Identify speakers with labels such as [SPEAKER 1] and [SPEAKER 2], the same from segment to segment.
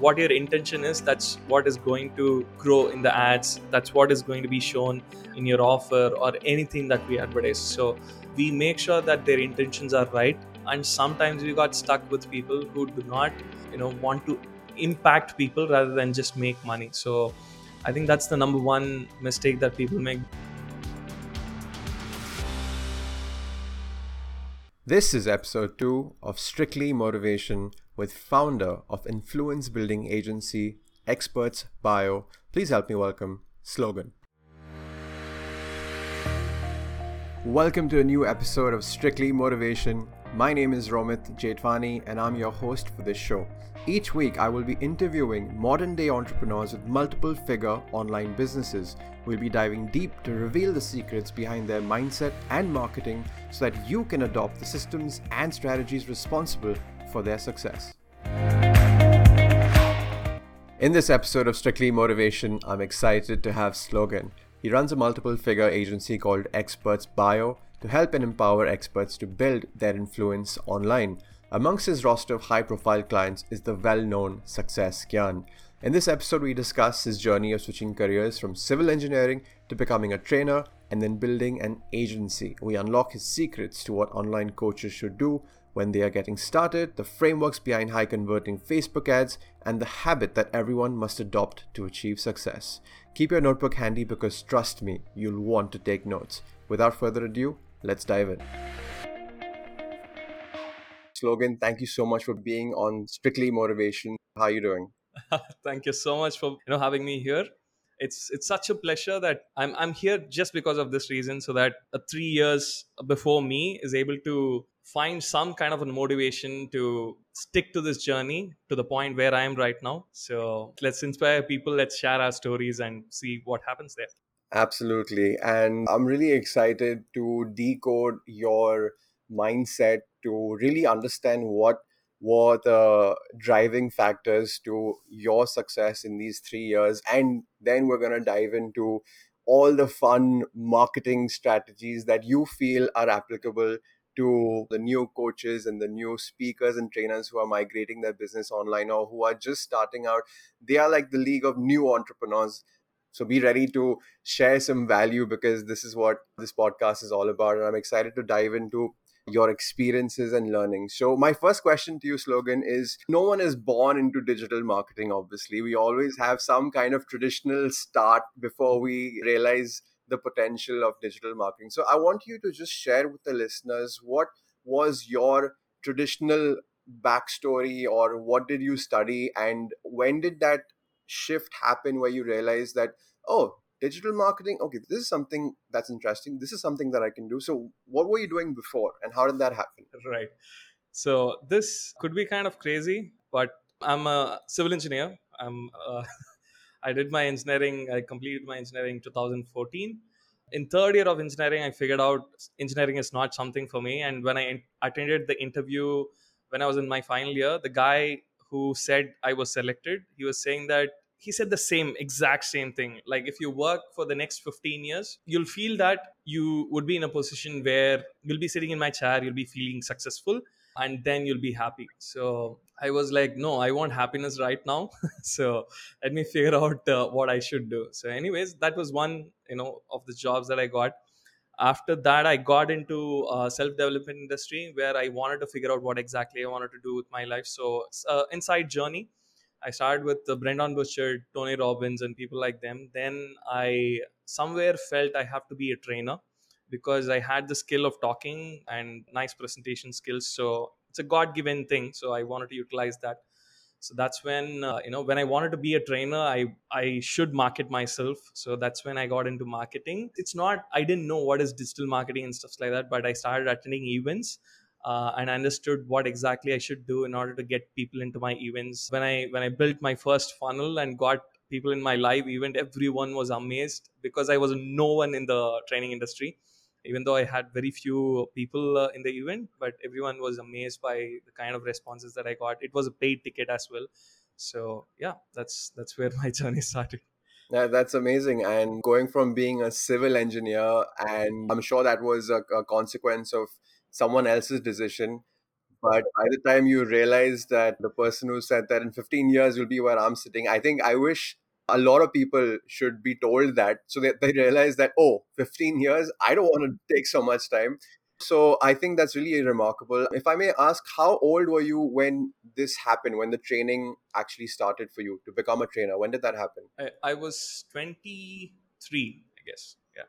[SPEAKER 1] what your intention is that's what is going to grow in the ads that's what is going to be shown in your offer or anything that we advertise. So we make sure that their intentions are right and sometimes we got stuck with people who do not you know want to impact people rather than just make money. So i think that's the number one mistake that people make.
[SPEAKER 2] This is episode 2 of Strictly Motivation with founder of influence building agency Experts Bio. Please help me welcome Slogan. Welcome to a new episode of Strictly Motivation. My name is Romit Jethwani and I'm your host for this show. Each week, I will be interviewing modern day entrepreneurs with multiple figure online businesses. We'll be diving deep to reveal the secrets behind their mindset and marketing so that you can adopt the systems and strategies responsible for their success. In this episode of Strictly Motivation, I'm excited to have Slogan. He runs a multiple figure agency called Experts Bio to help and empower experts to build their influence online. Amongst his roster of high profile clients is the well known Success Gyan. In this episode, we discuss his journey of switching careers from civil engineering to becoming a trainer and then building an agency. We unlock his secrets to what online coaches should do when they are getting started, the frameworks behind high converting Facebook ads, and the habit that everyone must adopt to achieve success. Keep your notebook handy because trust me, you'll want to take notes. Without further ado, let's dive in. Slogan, thank you so much for being on Strictly Motivation. How are you doing?
[SPEAKER 1] Thank you so much for you know having me here. It's it's such a pleasure that I'm I'm here just because of this reason, so that uh, three years before me is able to find some kind of a motivation to stick to this journey to the point where I am right now. So let's inspire people. Let's share our stories and see what happens there.
[SPEAKER 2] Absolutely, and I'm really excited to decode your mindset to really understand what were the driving factors to your success in these three years. And then we're going to dive into all the fun marketing strategies that you feel are applicable to the new coaches and the new speakers and trainers who are migrating their business online or who are just starting out. They are like the league of new entrepreneurs. So be ready to share some value because this is what this podcast is all about. And I'm excited to dive into your experiences and learning. So, my first question to you, Slogan, is no one is born into digital marketing, obviously. We always have some kind of traditional start before we realize the potential of digital marketing. So, I want you to just share with the listeners what was your traditional backstory or what did you study and when did that shift happen where you realized that, oh, digital marketing okay this is something that's interesting. This is something that i can do. So what were you doing before and how did that happen?
[SPEAKER 1] Right. So this could be kind of crazy but i'm a civil engineer. I'm uh, i did my engineering i completed my engineering 2014 in third year of engineering i figured out engineering is not something for me. And when i attended the interview when i was in my final year the guy who said i was selected he was saying that he said the same exact same thing. Like if you work for the next 15 years you'll feel that you would be in a position where you'll be sitting in my chair you'll be feeling successful and then you'll be happy. So i was like no i want happiness right now. So let me figure out uh, what i should do. So anyways that was one you know of the jobs that i got. After that i got into uh, self development industry where i wanted to figure out what exactly i wanted to do with my life. So uh, inside journey. I started with the Brendon Burchard, Tony Robbins, and people like them. Then I somewhere felt I have to be a trainer because I had the skill of talking and nice presentation skills. So it's a God given thing. So I wanted to utilize that. So that's when uh, you know when I wanted to be a trainer, I I should market myself. So that's when I got into marketing. It's not I didn't know what is digital marketing and stuff like that, but I started attending events uh, and I understood what exactly I should do in order to get people into my events. When I when I built my first funnel and got people in my live event, everyone was amazed because I was no one in the training industry. Even though I had very few people uh, in the event, but everyone was amazed by the kind of responses that I got. It was a paid ticket as well, so yeah, that's that's where my journey started.
[SPEAKER 2] Yeah, that's amazing. And going from being a civil engineer, and I'm sure that was a, a consequence of someone else's decision But by the time you realize that the person who said that in 15 years you'll be where I'm sitting, I think I wish a lot of people should be told that so that they realize that, oh, 15 years, I don't want to take so much time. So I think that's really remarkable. If I may ask, how old were you when this happened, when the training actually started for you to become a trainer? When did that happen?
[SPEAKER 1] I, I was 23, I guess. Yeah.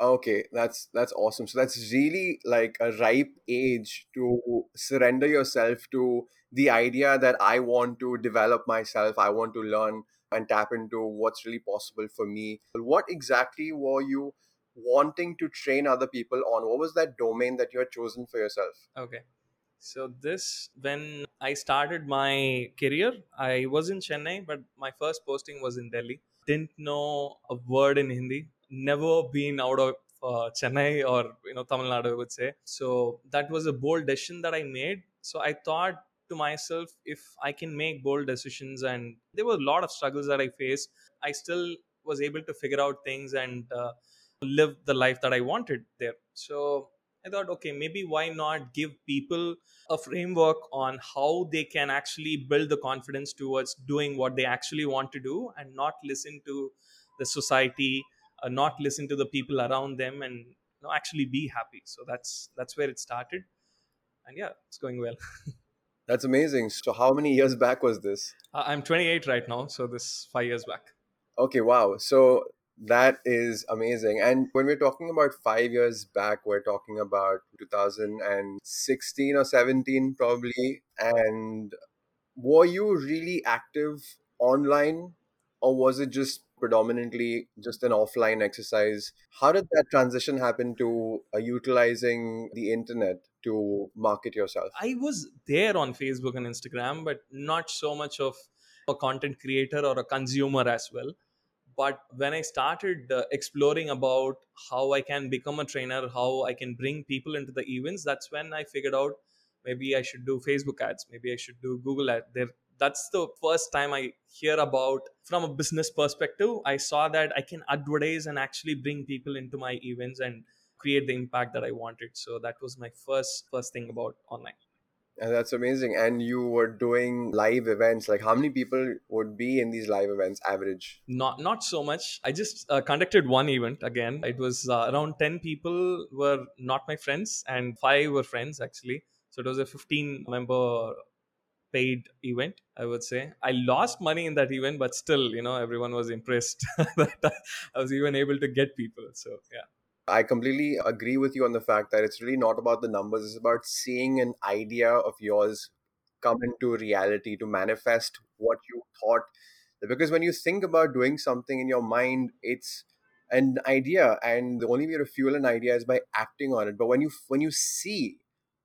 [SPEAKER 2] Okay, that's that's awesome. So that's really like a ripe age to surrender yourself to the idea that I want to develop myself, I want to learn and tap into what's really possible for me. What exactly were you wanting to train other people on? What was that domain that you had chosen for yourself?
[SPEAKER 1] Okay. So this when I started my career, I was in Chennai, but my first posting was in Delhi. Didn't know a word in Hindi. Never been out of uh, Chennai or you know Tamil Nadu, I would say. So that was a bold decision that I made. So I thought to myself, if I can make bold decisions, and there were a lot of struggles that I faced, I still was able to figure out things and uh, live the life that I wanted there. So I thought, okay, maybe why not give people a framework on how they can actually build the confidence towards doing what they actually want to do and not listen to the society, uh, not listen to the people around them, and you know, actually be happy. So that's that's where it started, and yeah, it's going well.
[SPEAKER 2] That's amazing. So how many years back was this?
[SPEAKER 1] Uh, I'm 28 right now, so this five years back.
[SPEAKER 2] Okay, wow. So that is amazing. And when we're talking about five years back, we're talking about 2016 or 17, probably. And were you really active online, or was it just predominantly just an offline exercise? How did that transition happen to uh, utilizing the internet to market yourself?
[SPEAKER 1] I was there on Facebook and Instagram, but not so much of a content creator or a consumer as well but when i started uh, exploring about how i can become a trainer how i can bring people into the events that's when i figured out maybe i should do facebook ads maybe i should do google ads there that's the first time i hear about from a business perspective i saw that i can advertise and actually bring people into my events and create the impact that i wanted so that was my first first thing about online
[SPEAKER 2] and that's amazing. And you were doing live events. Like, how many people would be in these live events, average?
[SPEAKER 1] Not not so much. I just uh, conducted one event again. It was uh, around ten people were not my friends, and five were friends actually. So it was a fifteen member paid event i would say i lost money in that event but still you know everyone was impressed that i was even able to get people so yeah
[SPEAKER 2] I completely agree with you on the fact that it's really not about the numbers, it's about seeing an idea of yours come mm-hmm. into reality to manifest what you thought. Because when you think about doing something in your mind, it's an idea, and the only way to fuel an idea is by acting on it. But when you when you see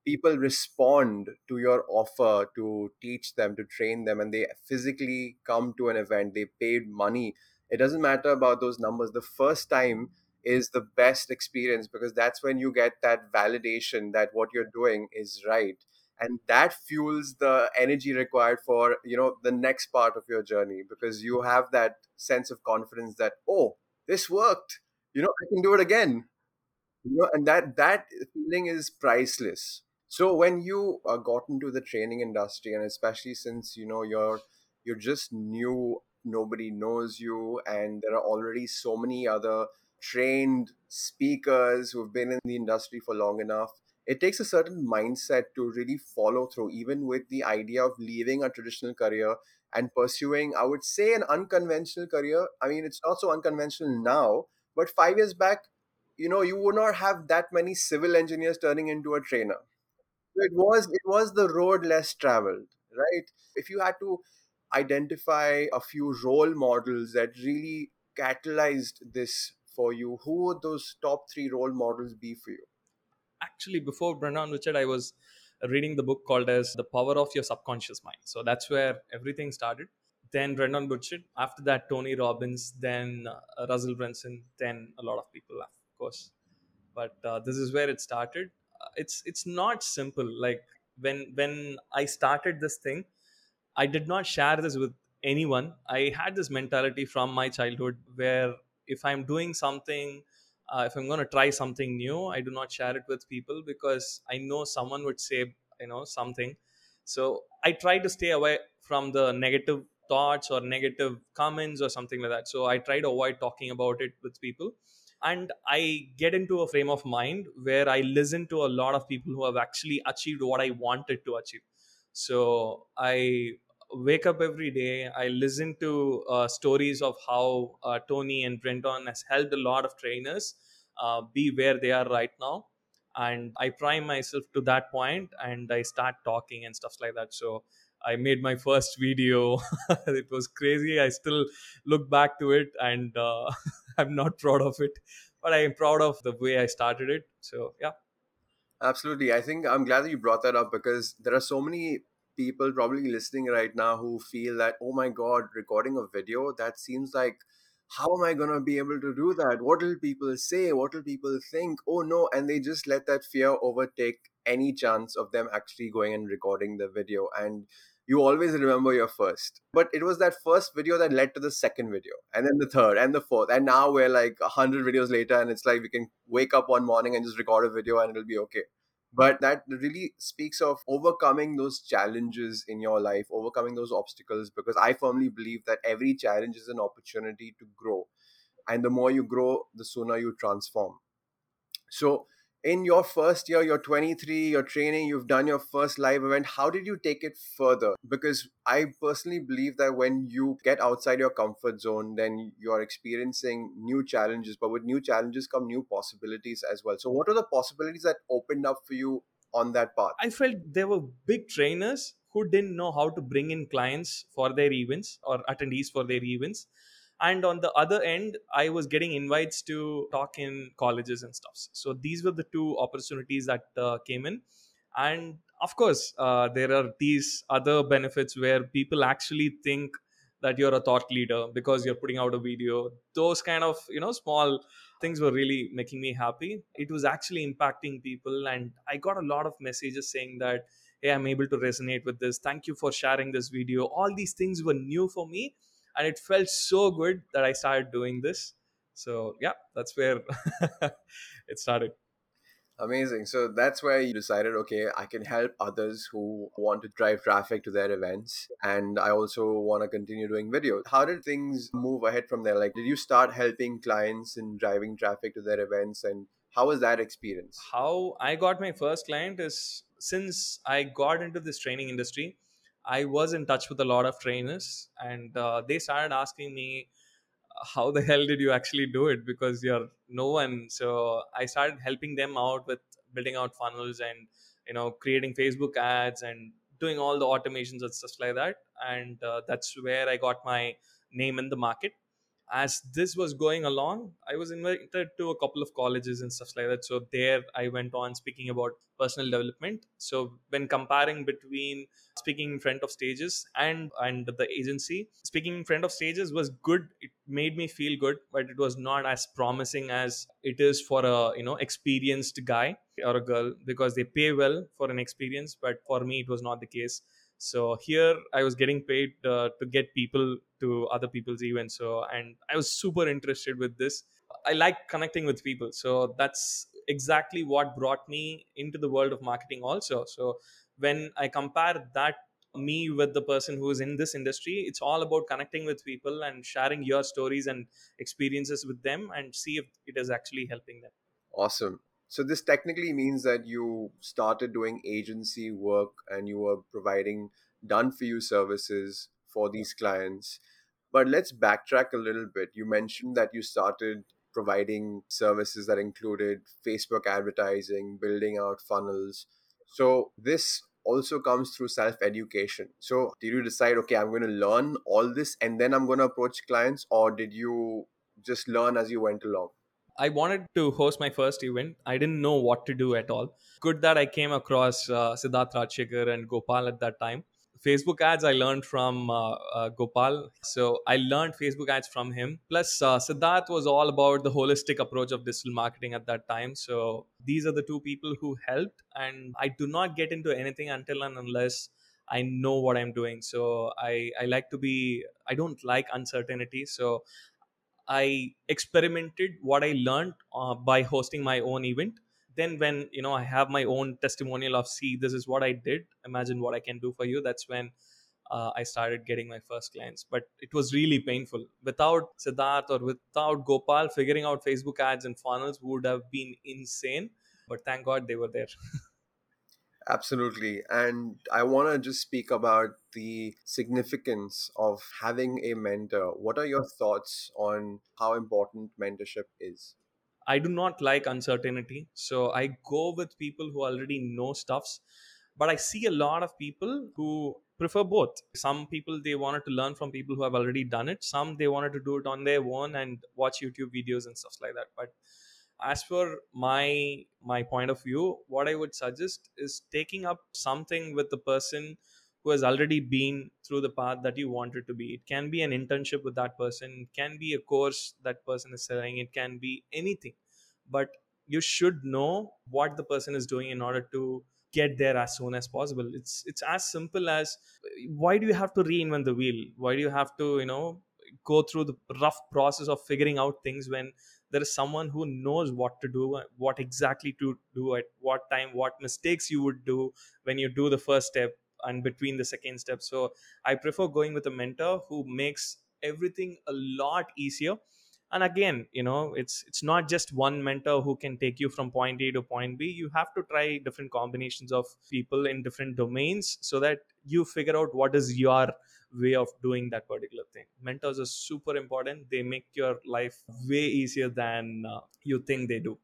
[SPEAKER 2] people respond to your offer to teach them, to train them, and they physically come to an event, they paid money. It doesn't matter about those numbers. The first time is the best experience because that's when you get that validation that what you're doing is right and that fuels the energy required for you know the next part of your journey because you have that sense of confidence that oh this worked you know i can do it again you know and that that feeling is priceless so when you uh, got into the training industry and especially since you know you're you're just new nobody knows you and there are already so many other trained speakers who've been in the industry for long enough. It takes a certain mindset to really follow through, even with the idea of leaving a traditional career and pursuing, I would say, an unconventional career. I mean, it's not so unconventional now, but five years back, you know, you would not have that many civil engineers turning into a trainer. It was it was the road less traveled, right? If you had to identify a few role models that really catalyzed this for you, who would those top three role models be for you?
[SPEAKER 1] Actually, before Brendon Burchard, I was reading the book called as The Power of Your Subconscious Mind. So that's where everything started. Then Brendon Burchard. After that, Tony Robbins. Then uh, Russell Brunson. Then a lot of people, of course. But uh, this is where it started. It's it's not simple. Like when when I started this thing, I did not share this with anyone. I had this mentality from my childhood where if i'm doing something uh, if i'm going to try something new i do not share it with people because i know someone would say you know something so i try to stay away from the negative thoughts or negative comments or something like that so i try to avoid talking about it with people and i get into a frame of mind where i listen to a lot of people who have actually achieved what i wanted to achieve. So i wake up every day i listen to uh, stories of how uh, tony and brendon has helped a lot of trainers uh, be where they are right now. And i prime myself to that point and i start talking and stuff like that. So i made my first video. It was crazy. I still look back to it and uh, i'm not proud of it but i am proud of the way i started it so yeah
[SPEAKER 2] Absolutely. I think I'm glad that you brought that up because there are so many people probably listening right now who feel that, oh my God, recording a video, that seems like, how am I going to be able to do that? What will people say? What will people think? Oh no. And they just let that fear overtake any chance of them actually going and recording the video. And you always remember your first. But it was that first video that led to the second video, and then the third, and the fourth. And now we're like a hundred videos later, and it's like we can wake up one morning and just record a video and it'll be okay. But that really speaks of overcoming those challenges in your life, overcoming those obstacles, because I firmly believe that every challenge is an opportunity to grow. And the more you grow, the sooner you transform. So, in your first year, you're 23, you're training, you've done your first live event. How did you take it further? Because I personally believe that when you get outside your comfort zone, then you're experiencing new challenges. But with new challenges come new possibilities as well. So, what are the possibilities that opened up for you on that path?
[SPEAKER 1] i felt there were big trainers who didn't know how to bring in clients for their events or attendees for their events and on the other end i was getting invites to talk in colleges and stuff. So these were the two opportunities that uh, came in. And of course uh, there are these other benefits where people actually think that you're a thought leader because you're putting out a video. Those kind of you know small things were really making me happy. It was actually impacting people and i got a lot of messages saying that hey i'm able to resonate with this. Thank you for sharing this video. All these things were new for me and it felt so good that I started doing this. So yeah, that's where it started.
[SPEAKER 2] Amazing. So that's where you decided, okay, I can help others who want to drive traffic to their events. And I also want to continue doing video. How did things move ahead from there? Like, did you start helping clients in driving traffic to their events? And how was that experience?
[SPEAKER 1] How I got my first client is since I got into this training industry, I was in touch with a lot of trainers, and uh, they started asking me, "How the hell did you actually do it?" Because you're no one. So I started helping them out with building out funnels and you know creating Facebook ads and doing all the automations and stuff like that. And uh, that's where I got my name in the market as this was going along i was invited to a couple of colleges and stuff like that. So there i went on speaking about personal development. So when comparing between speaking in front of stages and and the agency speaking in front of stages was good. It made me feel good but it was not as promising as it is for a you know experienced guy or a girl because they pay well for an experience but for me it was not the case. So here i was getting paid uh, to get people to other people's events so and i was super interested with this. I like connecting with people so that's exactly what brought me into the world of marketing also. So when i compare that me with the person who is in this industry it's all about connecting with people and sharing your stories and experiences with them and see if it is actually helping them.
[SPEAKER 2] Awesome. So this technically means that you started doing agency work and you were providing done for you services for these clients. But let's backtrack a little bit. You mentioned that you started providing services that included Facebook advertising, building out funnels. So this also comes through self education. So did you decide, okay, I'm going to learn all this and then I'm going to approach clients, or did you just learn as you went along?
[SPEAKER 1] I wanted to host my first event. I didn't know what to do at all. Good that I came across uh, Siddharth Rajsekar and Gopal at that time. Facebook ads I learned from uh, uh, Gopal. So I learned Facebook ads from him. Plus, uh, Siddharth was all about the holistic approach of digital marketing at that time. So these are the two people who helped. And I do not get into anything until and unless I know what I'm doing. So I, I like to be, I don't like uncertainty. So I experimented what I learned uh, by hosting my own event. Then when you know i have my own testimonial of see this is what i did imagine what i can do for you that's when uh, I started getting my first clients. But it was really painful. Without Siddharth or without Gopal, figuring out Facebook ads and funnels would have been insane. But thank God they were there.
[SPEAKER 2] Absolutely. And I want to just speak about the significance of having a mentor. What are your thoughts on how important mentorship is?
[SPEAKER 1] I do not like uncertainty. So I go with people who already know stuffs. But I see a lot of people who prefer both. Some people they wanted to learn from people who have already done it. Some they wanted to do it on their own and watch YouTube videos and stuff like that. But as for my my point of view what i would suggest is taking up something with the person who has already been through the path that you wanted to be. It can be an internship with that person. It can be a course that person is selling. It can be anything. But you should know what the person is doing in order to get there as soon as possible. It's it's as simple as why do you have to reinvent the wheel? Why do you have to you know go through the rough process of figuring out things when there is someone who knows what to do what exactly to do at what time what mistakes you would do when you do the first step and between the second step. So i prefer going with a mentor who makes everything a lot easier. And again you know it's it's not just one mentor who can take you from point a to point b. You have to try different combinations of people in different domains so that you figure out what is your way of doing that particular thing. Mentors are super important. They make your life way easier than uh, you think they do.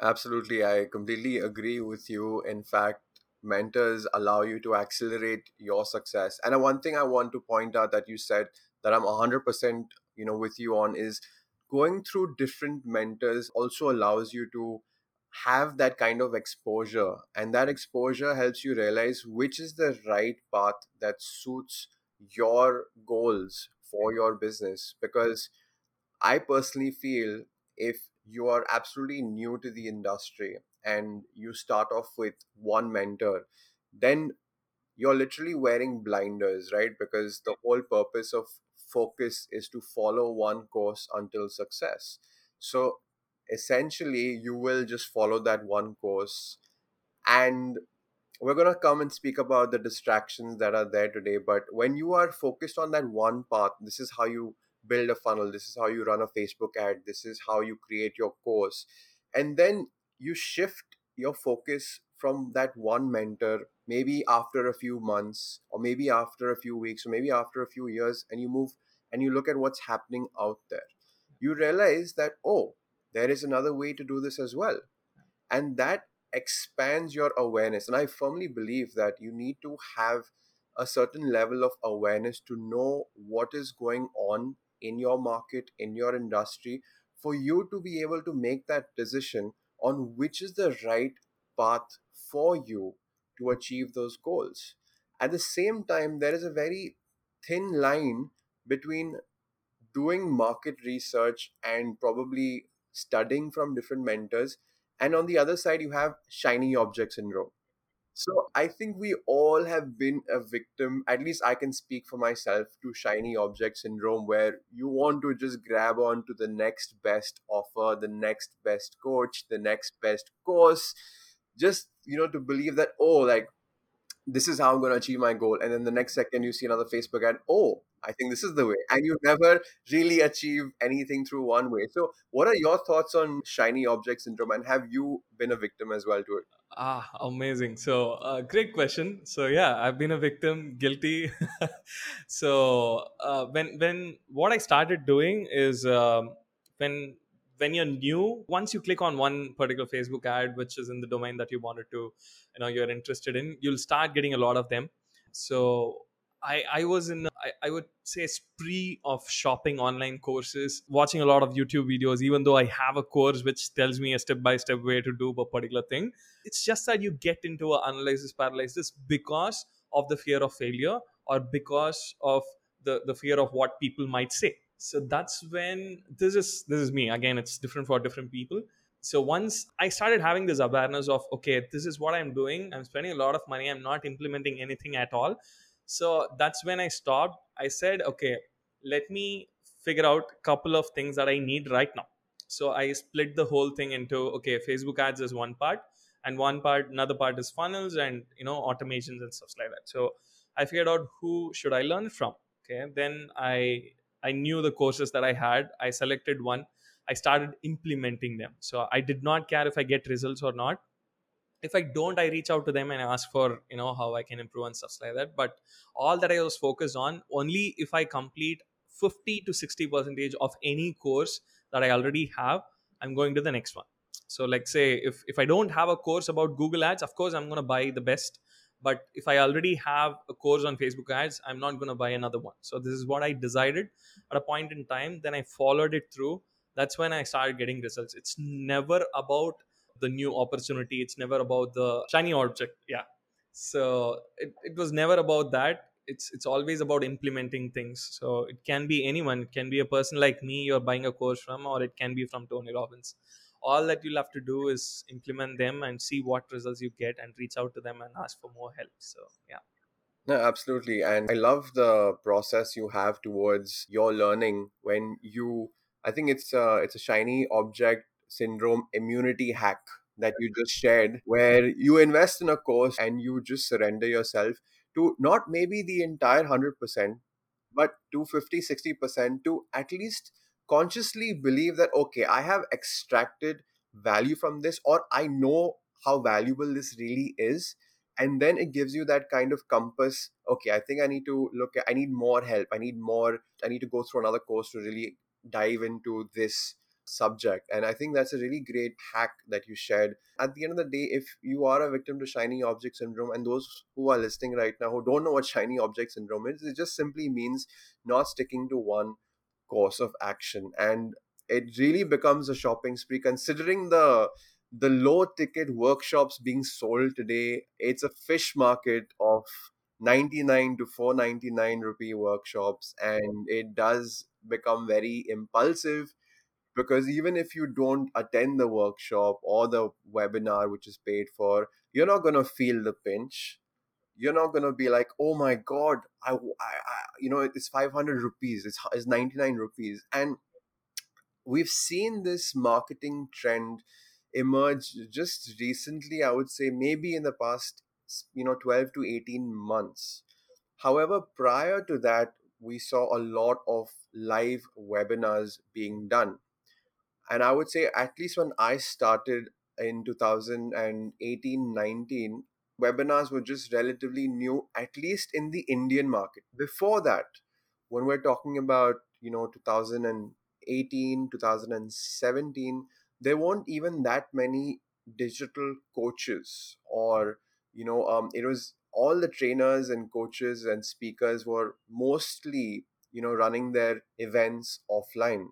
[SPEAKER 2] Absolutely. I completely agree with you. In fact, mentors allow you to accelerate your success. And one thing I want to point out that you said that I'm 100% you know with you on is going through different mentors also allows you to have that kind of exposure and that exposure helps you realize which is the right path that suits your goals for your business because i personally feel if you are absolutely new to the industry and you start off with one mentor then you're literally wearing blinders right? Because the whole purpose of focus is to follow one course until success. So essentially you will just follow that one course. And we're going to come and speak about the distractions that are there today but when you are focused on that one path this is how you build a funnel. This is how you run a facebook ad. This is how you create your course. And then you shift your focus from that one mentor maybe after a few months or maybe after a few weeks or maybe after a few years and you move and you look at what's happening out there. You realize that oh there is another way to do this as well. And that expands your awareness. And i firmly believe that you need to have a certain level of awareness to know what is going on in your market in your industry for you to be able to make that decision on which is the right path for you to achieve those goals. At the same time there is a very thin line between doing market research and probably studying from different mentors and on the other side you have shiny object syndrome so i think we all have been a victim at least i can speak for myself to shiny object syndrome where you want to just grab on to the next best offer the next best coach the next best course just you know to believe that oh like this is how I'm going to achieve my goal. And then the next second, you see another Facebook ad. Oh, I think this is the way. And you never really achieve anything through one way. So, what are your thoughts on shiny object syndrome? And have you been a victim as well to it?
[SPEAKER 1] Ah, amazing. So, uh, great question. So, yeah, I've been a victim, guilty. so, uh, when when what I started doing is um, when when you're new, once you click on one particular Facebook ad, which is in the domain that you wanted to, you know, you're interested in, you'll start getting a lot of them. So I, I was in I, I would say spree of shopping online courses watching a lot of youtube videos even though i have a course which tells me a step-by-step way to do a particular thing it's just that you get into a analysis paralysis because of the fear of failure or because of the, the fear of what people might say. So that's when this is this is me. Again it's different for different people. So once i started having this awareness of okay this is what i'm doing i'm spending a lot of money i'm not implementing anything at all. So that's when i stopped. I said okay let me figure out a couple of things that i need right now. So i split the whole thing into okay facebook ads is one part and one part another part is funnels and you know automations and stuff like that. So i figured out who should i learn from okay? Then i i knew the courses that i had. I selected one. I started implementing them. So i did not care if i get results or not. If i don't i reach out to them and ask for you know how i can improve and stuff like that. But all that i was focused on only if i complete 50 to 60 percentage of any course that i already have i'm going to the next one so like say if if i don't have a course about google ads of course i'm going to buy the best. But if i already have a course on facebook ads i'm not going to buy another one. So this is what i decided at a point in time. Then i followed it through. That's when i started getting results. It's never about the new opportunity. It's never about the shiny object. Yeah. So it, it was never about that. It's it's always about implementing things. So it can be anyone. It can be a person like me you're buying a course from or it can be from tony robbins all that you'll have to do is implement them and see what results you get and reach out to them and ask for more help so yeah
[SPEAKER 2] No, absolutely. And I love the process you have towards your learning when you I think it's a, it's a shiny object syndrome immunity hack that you just shared where you invest in a course and you just surrender yourself to not maybe the entire 100% but to 50 60% to at least consciously believe that okay i have extracted value from this or i know how valuable this really is and then it gives you that kind of compass okay i think i need to look at i need more help i need more i need to go through another course to really dive into this subject. And i think that's a really great hack that you shared. At the end of the day if you are a victim to shiny object syndrome and those who are listening right now who don't know what shiny object syndrome is it just simply means not sticking to one course of action. And it really becomes a shopping spree. Considering the the low ticket workshops being sold today it's a fish market of 99 to 499 rupee workshops. And it does become very impulsive because even if you don't attend the workshop or the webinar which is paid for you're not going to feel the pinch you're not to be like oh my god I, I, I you know it's 500 rupees it's, it's 99 rupees. And we've seen this marketing trend emerge just recently i would say maybe in the past you know 12 to 18 months. However prior to that we saw a lot of live webinars being done. And i would say at least when i started in 2018 19 webinars were just relatively new at least in the indian market. Before that when we're talking about you know 2018 2017 there weren't even that many digital coaches or you know um, it was all the trainers and coaches and speakers were mostly you know running their events offline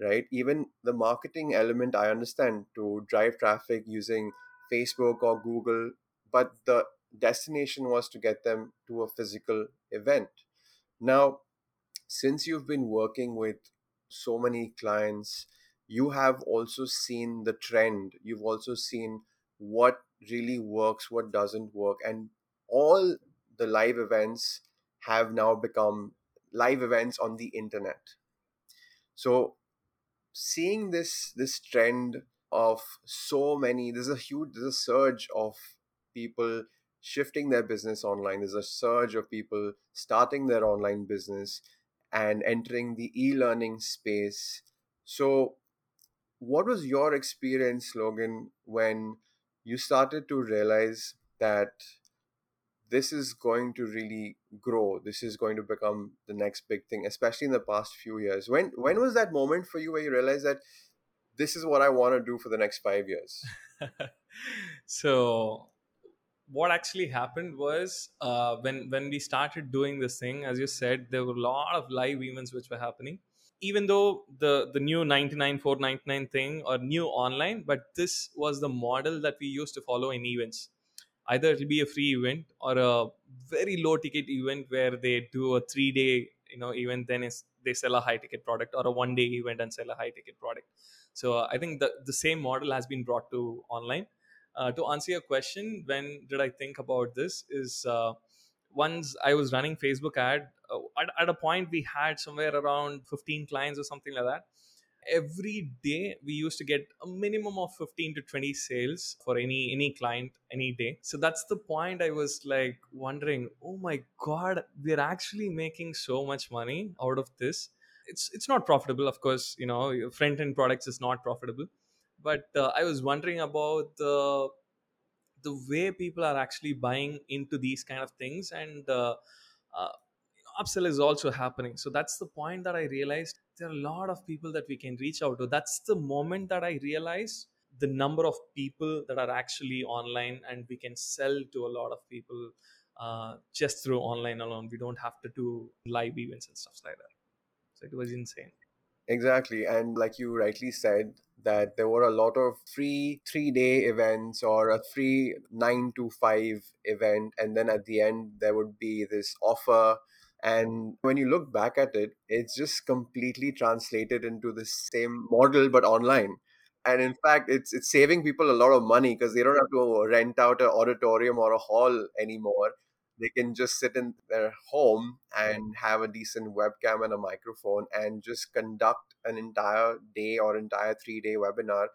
[SPEAKER 2] right? Even the marketing element i understand to drive traffic using facebook or google but the destination was to get them to a physical event. Now since you've been working with so many clients you have also seen the trend. You've also seen what really works what doesn't work and all the live events have now become live events on the internet. So seeing this this trend of so many there's a huge there's a surge of people shifting their business online. There's a surge of people starting their online business and entering the e-learning space. So what was your experience logan when you started to realize that this is going to really grow? This is going to become the next big thing especially in the past few years. When when was that moment for you where you realized that this is what i want to do for the next 5 years?
[SPEAKER 1] So what actually happened was uh, when when we started doing this thing as you said there were a lot of live events which were happening. Even though the the new 99 499 thing or new online but this was the model that we used to follow in events. Either it'll be a free event or a very low ticket event where they do a three day you know event then they sell a high ticket product or a one day event and sell a high ticket product. So i think the, the same model has been brought to online uh, to answer your question when did i think about this is uh, once i was running facebook ad uh, at, at a point we had somewhere around 15 clients or something like that. Every day we used to get a minimum of 15 to 20 sales for any any client any day. So that's the point i was like wondering oh my god we're actually making so much money out of this. It's it's not profitable of course you know front end products is not profitable but uh, i was wondering about the the way people are actually buying into these kind of things and uh, uh, upsell is also happening. So that's the point that i realized there are a lot of people that we can reach out to. That's the moment that i realized the number of people that are actually online and we can sell to a lot of people uh, just through online alone. We don't have to do live events and stuff like that. So it was insane
[SPEAKER 2] Exactly. And like you rightly said, that there were a lot of free three day events or a free nine to five event. And then at the end, there would be this offer. And when you look back at it, it's just completely translated into the same model, but online. And in fact, it's it's saving people a lot of money because they don't have to rent out an auditorium or a hall anymore they can just sit in their home and have a decent webcam and a microphone and just conduct an entire day or entire three day webinar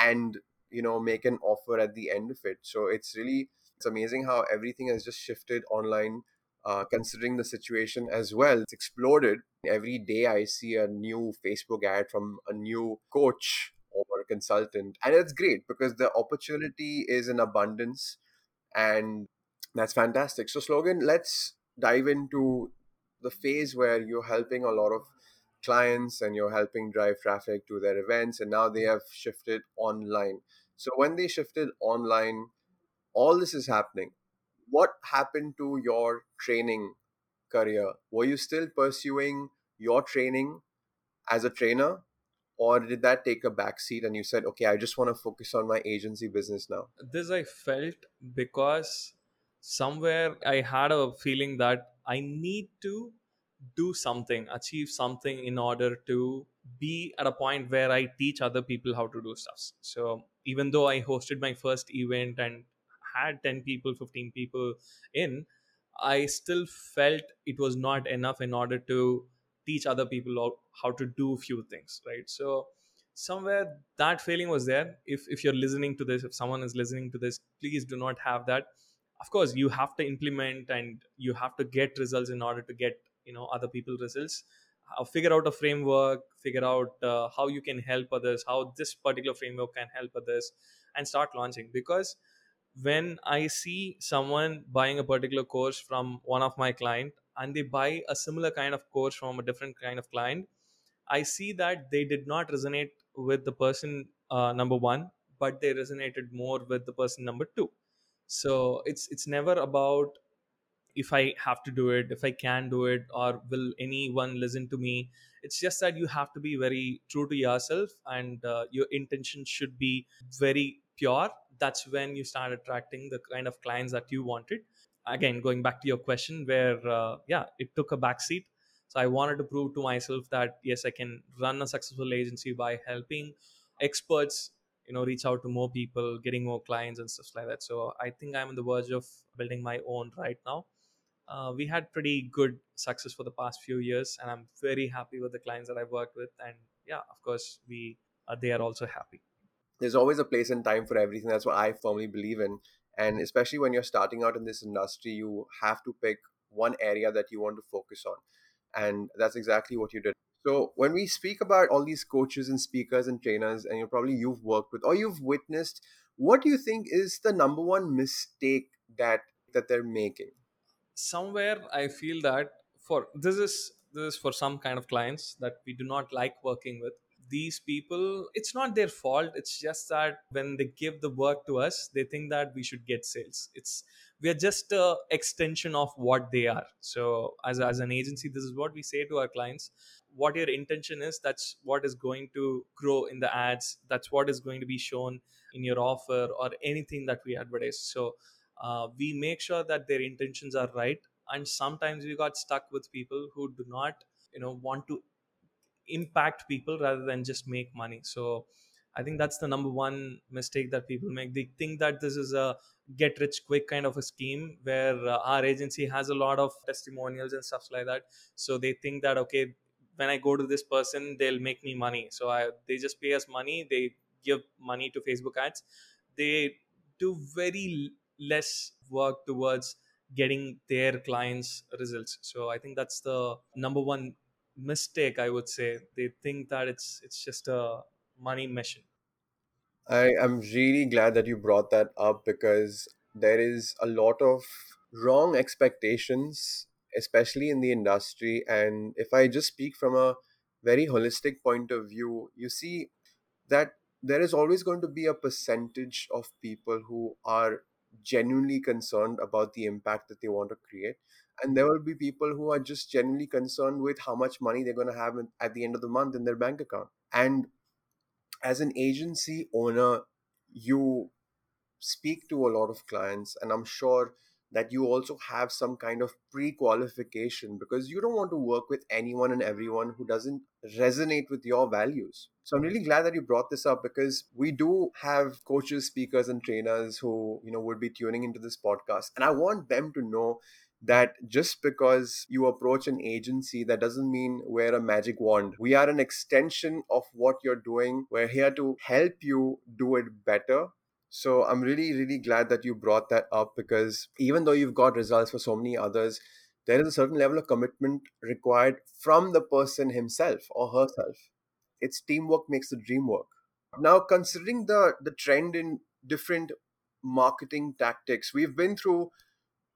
[SPEAKER 2] and you know make an offer at the end of it. So it's really it's amazing how everything has just shifted online uh, considering the situation as well. It's exploded. Every day i see a new facebook ad from a new coach or a consultant and it's great because the opportunity is in abundance and that's fantastic. So, Slogan, let's dive into the phase where you're helping a lot of clients and you're helping drive traffic to their events, and now they have shifted online. So, when they shifted online, all this is happening. What happened to your training career? Were you still pursuing your training as a trainer, or did that take a backseat and you said, okay, I just want to focus on my agency business now?
[SPEAKER 1] this i felt because somewhere i had a feeling that i need to do something achieve something in order to be at a point where i teach other people how to do stuff. So even though i hosted my first event and had 10 people 15 people in i still felt it was not enough in order to teach other people how to do few things right? So somewhere that feeling was there. If if you're listening to this if someone is listening to this please do not have that of course you have to implement and you have to get results in order to get you know other people results. Uh, figure out a framework figure out uh, how you can help others how this particular framework can help others and start launching. Because when i see someone buying a particular course from one of my client and they buy a similar kind of course from a different kind of client i see that they did not resonate with the person uh, number one but they resonated more with the person number two so it's it's never about if i have to do it if i can do it or will anyone listen to me. It's just that you have to be very true to yourself and uh, your intention should be very pure. That's when you start attracting the kind of clients that you wanted. Again going back to your question where uh, yeah it took a backseat. So i wanted to prove to myself that yes i can run a successful agency by helping experts you know reach out to more people getting more clients and stuff like that so i think i'm on the verge of building my own right now uh, we had pretty good success for the past few years and i'm very happy with the clients that i've worked with and yeah of course we uh, they are also happy
[SPEAKER 2] there's always a place and time for everything. That's what I firmly believe in. And especially when you're starting out in this industry, you have to pick one area that you want to focus on. And that's exactly what you did. So when we speak about all these coaches and speakers and trainers, and you probably you've worked with or you've witnessed, what do you think is the number one mistake that that they're making?
[SPEAKER 1] somewhere i feel that for this is this is for some kind of clients that we do not like working with these people it's not their fault. It's just that when they give the work to us they think that we should get sales. It's we are just a extension of what they are. So as, as an agency this is what we say to our clients. What your intention is that's what is going to grow in the ads. That's what is going to be shown in your offer or anything that we advertise. So uh, we make sure that their intentions are right. And sometimes we got stuck with people who do not you know want to impact people rather than just make money. So i think that's the number one mistake that people make. They think that this is a get rich quick kind of a scheme where uh, our agency has a lot of testimonials and stuff like that. So they think that okay when i go to this person they'll make me money. So i they just pay us money. They give money to facebook ads. They do very less work towards getting their clients results. So i think that's the number one mistake i would say they think that it's it's just a money mission
[SPEAKER 2] I am really glad that you brought that up because there is a lot of wrong expectations, especially in the industry. And if I just speak from a very holistic point of view, you see that there is always going to be a percentage of people who are genuinely concerned about the impact that they want to create. And there will be people who are just genuinely concerned with how much money they're going to have at the end of the month in their bank account. And as an agency owner, you speak to a lot of clients, and I'm sure that you also have some kind of pre qualification because you don't want to work with anyone and everyone who doesn't resonate with your values. So I'm really glad that you brought this up because we do have coaches, speakers, and trainers who, you know, would be tuning into this podcast. And I want them to know that just because you approach an agency that doesn't mean we're a magic wand. We are an extension of what you're doing. We're here to help you do it better. So i'm really really glad that you brought that up because even though you've got results for so many others there is a certain level of commitment required from the person himself or herself. It's teamwork makes the dream work. Now considering the the trend in different marketing tactics we've been through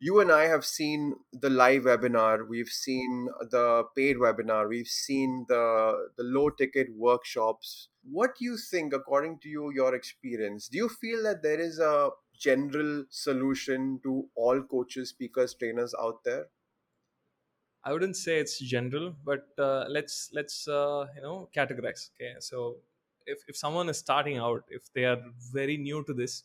[SPEAKER 2] you and I have seen the live webinar, we've seen the paid webinar, we've seen the the low ticket workshops. What do you think, according to you, your experience? Do you feel that there is a general solution to all coaches, speakers, trainers out there?
[SPEAKER 1] I wouldn't say it's general, but uh, let's let's uh, you know categorize. Okay, so if if someone is starting out, if they are very new to this,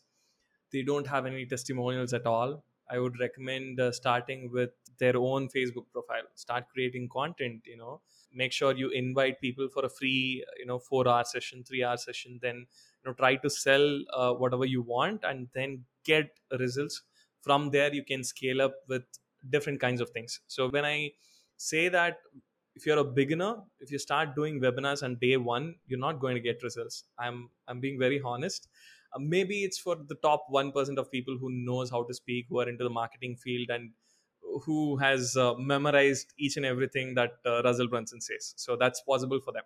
[SPEAKER 1] they don't have any testimonials at all. I would recommend uh, starting with their own Facebook profile. Start creating content. You know, make sure you invite people for a free you know four hour session, three hour session. Then you know try to sell uh, whatever you want, and then get results. From there, you can scale up with different kinds of things. So when I say that if you're a beginner if you start doing webinars on day one you're not going to get results i'm i'm being very honest uh, maybe it's for the top 1% of people who knows how to speak who are into the marketing field and who has uh, memorized each and everything that uh, russell brunson says. So that's possible for them.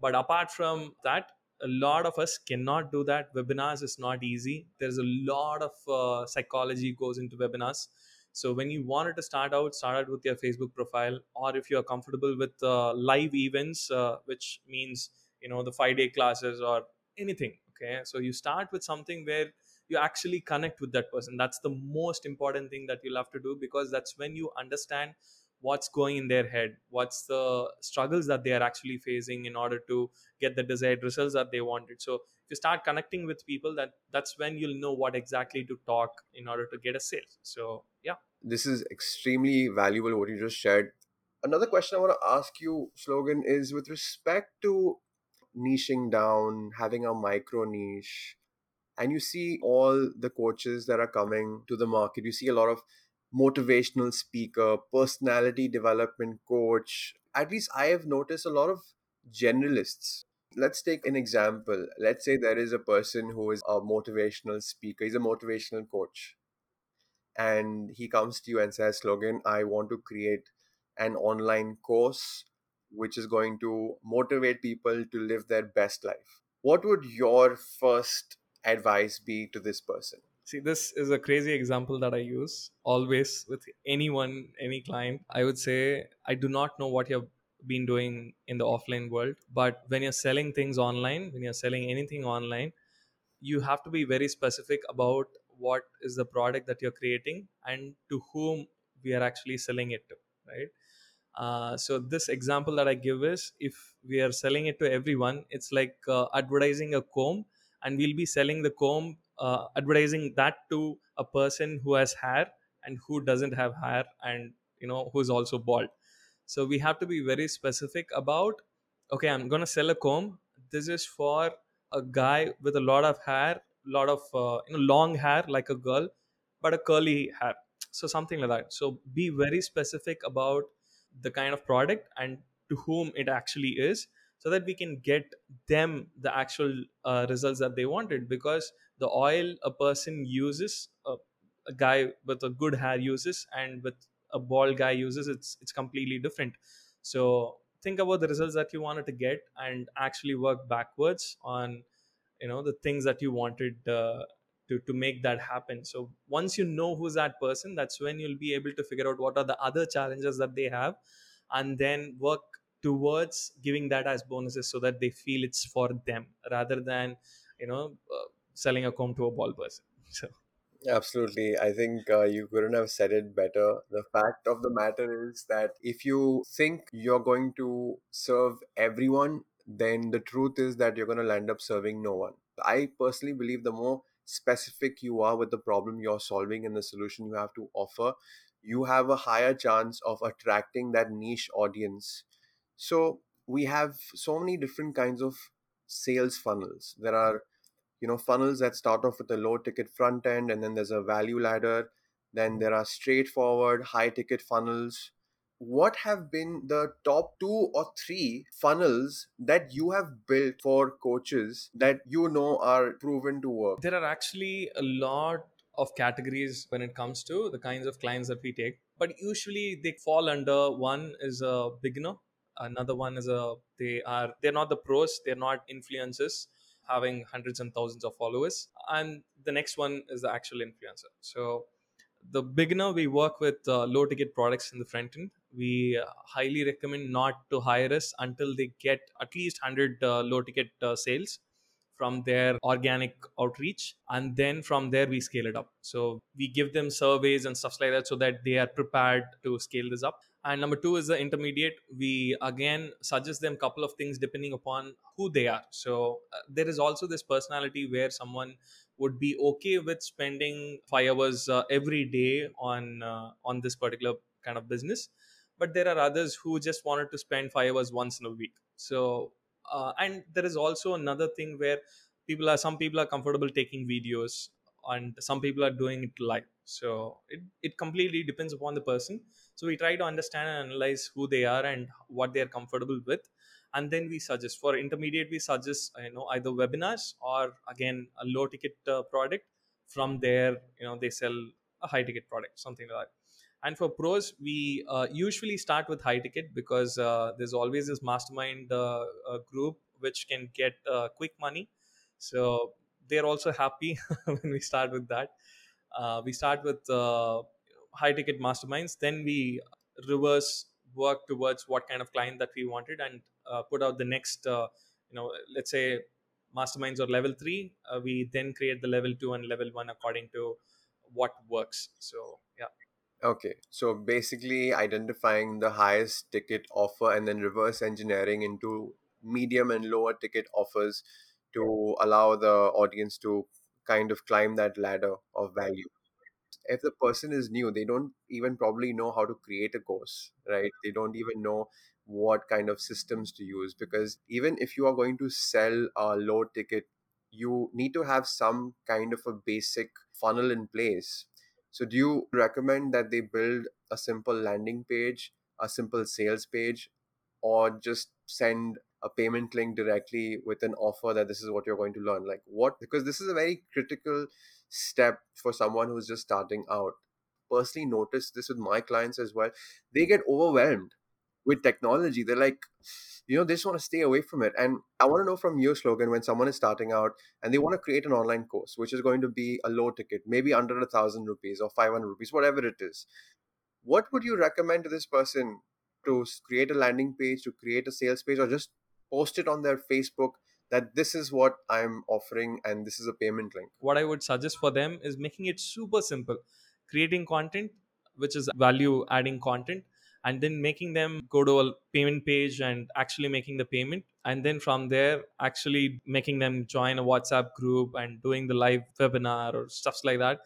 [SPEAKER 1] But apart from that a lot of us cannot do that. Webinars is not easy. There's a lot of uh, psychology goes into webinars. So when you wanted to start out start out with your facebook profile or if you're comfortable with uh, live events uh, which means you know the five day classes or anything okay? So you start with something where you actually connect with that person. That's the most important thing that you'll have to do because that's when you understand what's going in their head what's the struggles that they are actually facing in order to get the desired results that they wanted. So if you start connecting with people that that's when you'll know what exactly to talk in order to get a sale so yeah.
[SPEAKER 2] This is extremely valuable what you just shared. Another question I want to ask you, Slogan, is with respect to niching down, having a micro niche, and you see all the coaches that are coming to the market. You see a lot of motivational speaker, personality development coach. At least I have noticed a lot of generalists. Let's take an example. Let's say there is a person who is a motivational speaker, he's a motivational coach, and he comes to you and says, Slogan, I want to create an online course which is going to motivate people to live their best life. What would your first advice be to this person?
[SPEAKER 1] See, this is a crazy example that I use always with anyone, any client. I would say, I do not know what you've been doing in the offline world, but when you're selling things online, when you're selling anything online, you have to be very specific about what is the product that you're creating and to whom we are actually selling it to, right? Uh, so this example that I give is if we are selling it to everyone, it's like uh, advertising a comb, and we'll be selling the comb, uh, advertising that to a person who has hair and who doesn't have hair, and you know who's also bald. So we have to be very specific about. Okay, I'm gonna sell a comb. This is for a guy with a lot of hair, lot of uh, you know long hair like a girl, but a curly hair. So something like that. So be very specific about the kind of product and to whom it actually is so that we can get them the actual uh, results that they wanted. Because the oil a person uses a, a guy with a good hair uses and with a bald guy uses it's it's completely different. So think about the results that you wanted to get and actually work backwards on you know the things that you wanted uh, to to make that happen so once you know who's that person that's when you'll be able to figure out what are the other challenges that they have and then work towards giving that as bonuses so that they feel it's for them rather than you know uh, selling a comb to a ball person so
[SPEAKER 2] Absolutely. I think uh, you couldn't have said it better. The fact of the matter is that if you think you're going to serve everyone, then the truth is that you're going to land up serving no one. I personally believe the more specific you are with the problem you're solving and the solution you have to offer, you have a higher chance of attracting that niche audience. So, we have so many different kinds of sales funnels. There are you know funnels that start off with a low ticket front end and then there's a value ladder then there are straightforward high ticket funnels what have been the top two or three funnels that you have built for coaches that you know are proven to work?
[SPEAKER 1] There are actually a lot of categories when it comes to the kinds of clients that we take but usually they fall under one is a beginner another one is a they are they're not the pros they're not influencers having hundreds and thousands of followers and the next one is the actual influencer. So the beginner we work with uh, low ticket products in the front end we highly recommend not to hire us until they get at least 100 uh, low ticket uh, sales from their organic outreach and then from there we scale it up. So we give them surveys and stuff like that so that they are prepared to scale this up. And number two is the intermediate. We again suggest them couple of things depending upon who they are. So uh, there is also this personality where someone would be okay with spending five hours uh, every day on uh, on this particular kind of business but there are others who just wanted to spend five hours once in a week. So uh, and there is also another thing where people are some people are comfortable taking videos and some people are doing it live. So it, it completely depends upon the person. So we try to understand and analyze who they are and what they are comfortable with. And then we suggest for intermediate we suggest you know either webinars or again a low ticket uh, product from there you know they sell a high ticket product something like that and for pros we uh, usually start with high ticket because uh, there's always this mastermind uh, uh, group which can get uh, quick money. So they're also happy when we start with that. Uh, we start with high ticket masterminds. Then we reverse work towards what kind of client that we wanted and put out the next you know let's say masterminds or level 3 uh, we then create the level 2 and level 1 according to what works. So
[SPEAKER 2] Okay, so basically identifying the highest ticket offer and then reverse engineering into medium and lower ticket offers to allow the audience to kind of climb that ladder of value. If the person is new, they don't even probably know how to create a course, right? They don't even know what kind of systems to use because even if you are going to sell a low ticket, you need to have some kind of a basic funnel in place so, do you recommend that they build a simple landing page, a simple sales page, or just send a payment link directly with an offer that this is what you're going to learn? Like, what? Because this is a very critical step for someone who's just starting out. Personally, notice this with my clients as well. They get overwhelmed with technology. They're like, you know, they just want to stay away from it. And I want to know from your slogan when someone is starting out and they want to create an online course, which is going to be a low ticket, maybe under a thousand rupees or 500 rupees, whatever it is. What would you recommend to this person to create a landing page, to create a sales page, or just post it on their Facebook that this is what I'm offering and this is a payment link?
[SPEAKER 1] what i would suggest for them is making it super simple creating content which is value adding content and then making them go to a payment page and actually making the payment. And then from there actually making them join a whatsapp group and doing the live webinar or stuffs like that.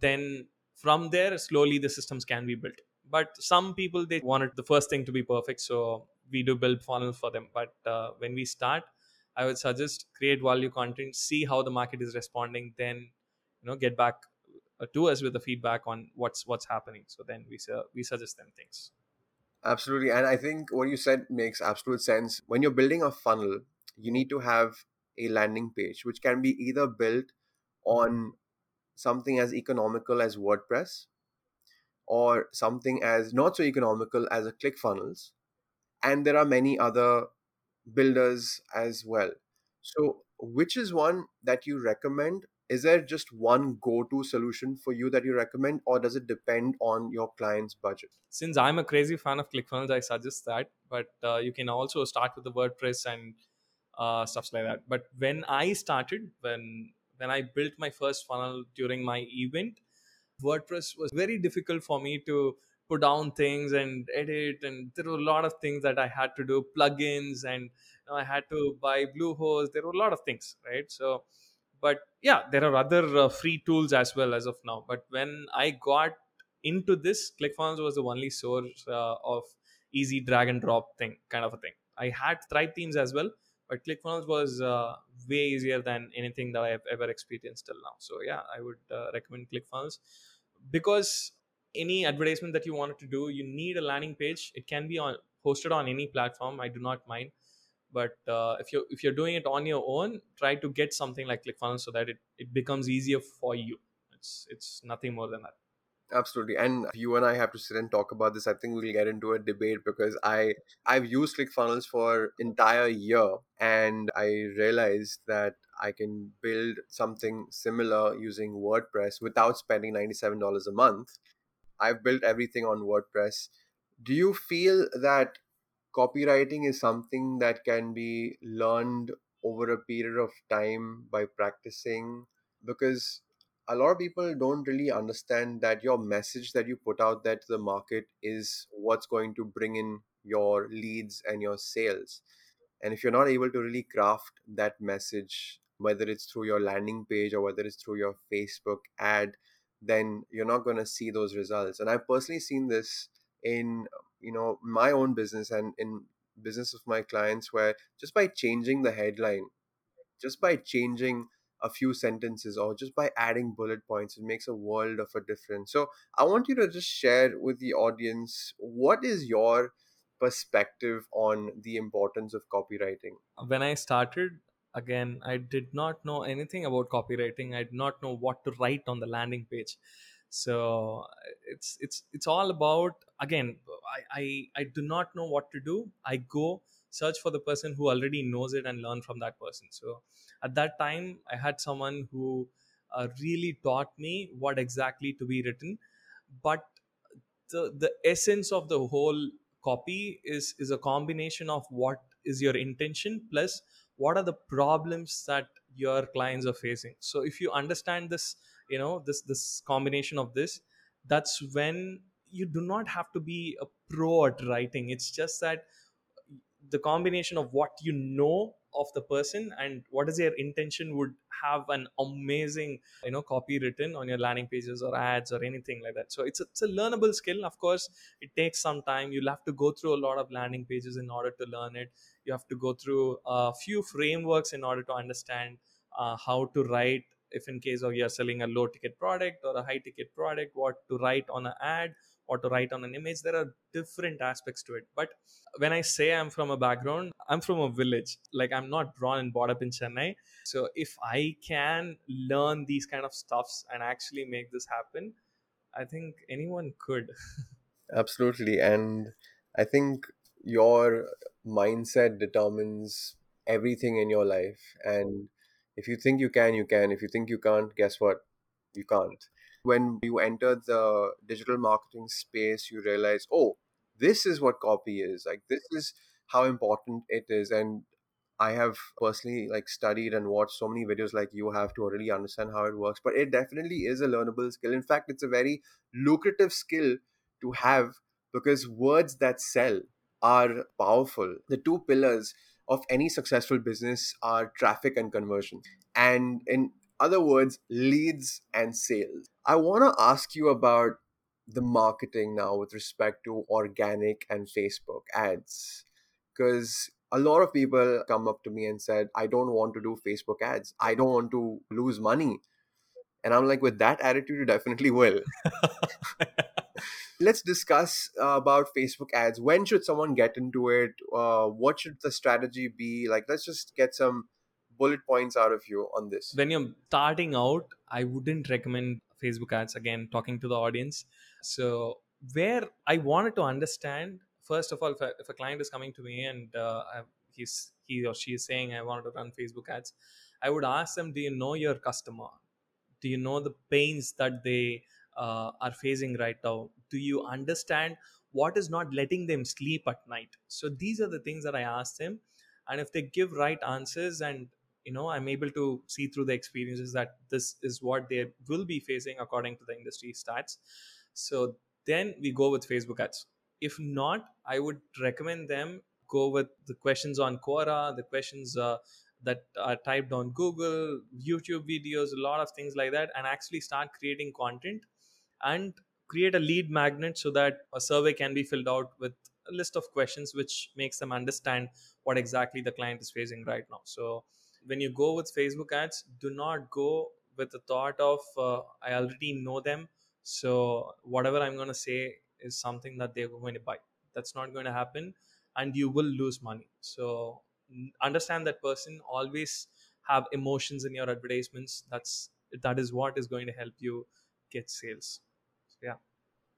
[SPEAKER 1] Then from there slowly the systems can be built. But some people they wanted the first thing to be perfect so we do build funnels for them. But uh, when we start i would suggest create value content see how the market is responding then you know get back to us with the feedback on what's what's happening. So then we su- we suggest them things
[SPEAKER 2] Absolutely. And I think what you said makes absolute sense. When you're building a funnel, you need to have a landing page, which can be either built on something as economical as WordPress or something as not so economical as a ClickFunnels. And there are many other builders as well. So, which is one that you recommend? Is there just one go to solution for you that you recommend, or does it depend on your client's budget?
[SPEAKER 1] since i'm a crazy fan of clickfunnels i suggest that but uh, you can also start with the wordpress and uh, stuff like that but when i started when when i built my first funnel during my event wordpress was very difficult for me to put down things and edit and there were a lot of things that i had to do plugins and you know, i had to buy bluehost there were a lot of things right so but yeah there are other uh, free tools as well as of now. But when i got into this clickfunnels was the only source uh, of easy drag and drop thing kind of a thing. I had thrive themes as well but clickfunnels was uh, way easier than anything that i have ever experienced till now. So yeah i would uh, recommend clickfunnels. Because any advertisement that you wanted to do you need a landing page. It can be on hosted on any platform. I do not mind but uh, if you're if you're doing it on your own try to get something like clickfunnels so that it, it becomes easier for you it's it's nothing more than that
[SPEAKER 2] Absolutely. And you and I have to sit and talk about this. I think we'll get into a debate because I I've used ClickFunnels for entire year and I realized that I can build something similar using WordPress without spending $97 a month. I've built everything on WordPress. Do you feel that copywriting is something that can be learned over a period of time by practicing? Because a lot of people don't really understand that your message that you put out there to the market is what's going to bring in your leads and your sales. And if you're not able to really craft that message, whether it's through your landing page or whether it's through your Facebook ad, then you're not going to see those results. And I've personally seen this in you know my own business and in business of my clients where just by changing the headline just by changing a few sentences or just by adding bullet points it makes a world of a difference. So i want you to just share with the audience what is your perspective on the importance of copywriting?
[SPEAKER 1] When i started again i did not know anything about copywriting. I did not know what to write on the landing page so it's it's it's all about again I, I i do not know what to do. I go search for the person who already knows it and learn from that person. So at that time i had someone who uh, really taught me what exactly to be written. But the the essence of the whole copy is is a combination of what is your intention plus what are the problems that your clients are facing. So if you understand this you know this this combination of this that's when you do not have to be a pro at writing. It's just that the combination of what you know of the person and what is their intention would have an amazing you know copy written on your landing pages or ads or anything like that. So it's a, it's a learnable skill. Of course it takes some time. You'll have to go through a lot of landing pages in order to learn it. You have to go through a few frameworks in order to understand uh, how to write if in case of you're selling a low ticket product or a high ticket product what to write on an ad or to write on an image there are different aspects to it but when i say i'm from a background i'm from a village like i'm not born and brought up in chennai so if i can learn these kind of stuffs and actually make this happen i think anyone could
[SPEAKER 2] Absolutely. And I think your mindset determines everything in your life. And if you think you can, you can. If you think you can't, guess what? You can't. When you enter the digital marketing space, you realize, oh, this is what copy is. Like, this is how important it is. And I have personally like studied and watched so many videos like you have to really understand how it works. But it definitely is a learnable skill. In fact, it's a very lucrative skill to have because words that sell are powerful. The two pillars of any successful business are traffic and conversion. And in other words, leads and sales. I want to ask you about the marketing now with respect to organic and Facebook ads because a lot of people come up to me and said i don't want to do facebook ads i don't want to lose money and i'm like with that attitude you definitely will let's discuss uh, about Facebook ads. When should someone get into it? Uh, what should the strategy be? Like, let's just get some bullet points out of you on this.
[SPEAKER 1] when you're starting out i wouldn't recommend facebook ads again talking to the audience so where i wanted to understand first of all if a, if a client is coming to me and uh, he's he or she is saying i wanted to run facebook ads i would ask them do you know your customer do you know the pains that they uh, are facing right now. Do you understand what is not letting them sleep at night? So these are the things that i ask them. And if they give right answers and you know i'm able to see through the experiences that this is what they will be facing according to the industry stats. So then we go with facebook ads. If not i would recommend them go with the questions on quora the questions uh, that are typed on google youtube videos a lot of things like that and actually start creating content and create a lead magnet so that a survey can be filled out with a list of questions which makes them understand what exactly the client is facing right now. So when you go with facebook ads do not go with the thought of uh, i already know them so whatever i'm going to say is something that they're going to buy. That's not going to happen and you will lose money. So understand that person always have emotions in your advertisements. That's that is what is going to help you get sales so, yeah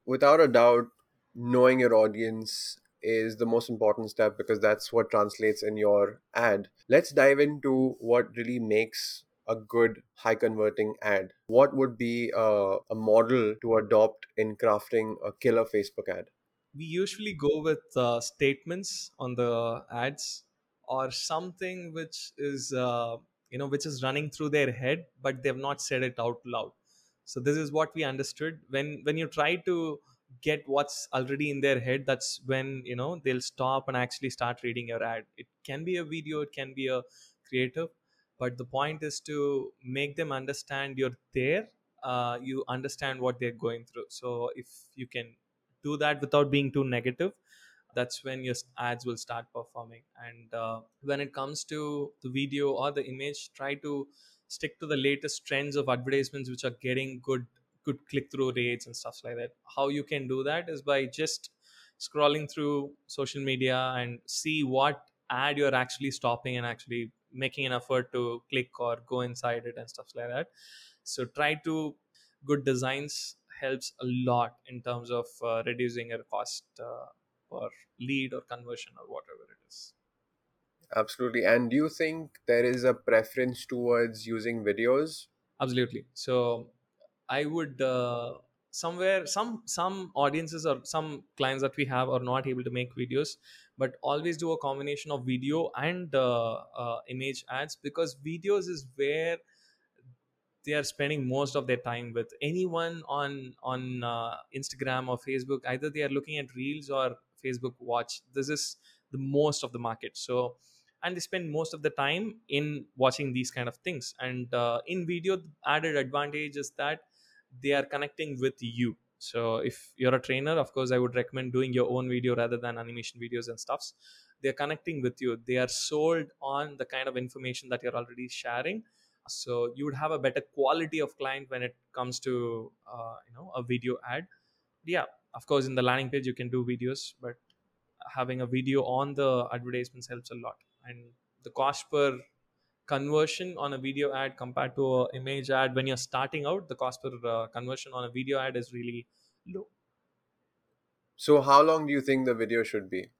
[SPEAKER 2] Without a doubt, knowing your audience is the most important step because that's what translates in your ad. Let's dive into what really makes a good high converting ad. What would be a, a model to adopt in crafting a killer Facebook ad?
[SPEAKER 1] we usually go with uh, statements on the ads or something which is uh, you know which is running through their head but they've not said it out loud so this is what we understood. When when you try to get what's already in their head that's when you know they'll stop and actually start reading your ad. It can be a video it can be a creative but the point is to make them understand you're there uh, you understand what they're going through. So if you can do that without being too negative that's when your ads will start performing. And uh, when it comes to the video or the image try to stick to the latest trends of advertisements which are getting good good click through rates and stuff like that. How you can do that is by just scrolling through social media and see what ad you're actually stopping and actually making an effort to click or go inside it and stuff like that. So try to good designs helps a lot in terms of uh, reducing your cost uh, lead or conversion or whatever it is
[SPEAKER 2] Absolutely. And do you think there is a preference towards using videos?
[SPEAKER 1] absolutely so i would uh, somewhere some some audiences or some clients that we have are not able to make videos but always do a combination of video and uh, uh, image ads because videos is where they are spending most of their time with anyone on on uh, instagram or facebook either they are looking at reels or facebook watch this is the most of the market so and they spend most of the time in watching these kind of things. And uh, in video added advantage is that they are connecting with you. So if you're a trainer of course i would recommend doing your own video rather than animation videos and stuffs. They're connecting with you. They are sold on the kind of information that you're already sharing. So you would have a better quality of client when it comes to uh, you know a video ad. Yeah of course in the landing page you can do videos but having a video on the advertisements helps a lot and the cost per conversion on a video ad compared to an image ad when you're starting out the cost per uh, conversion on a video ad is really low.
[SPEAKER 2] So, how long do you think the video should be?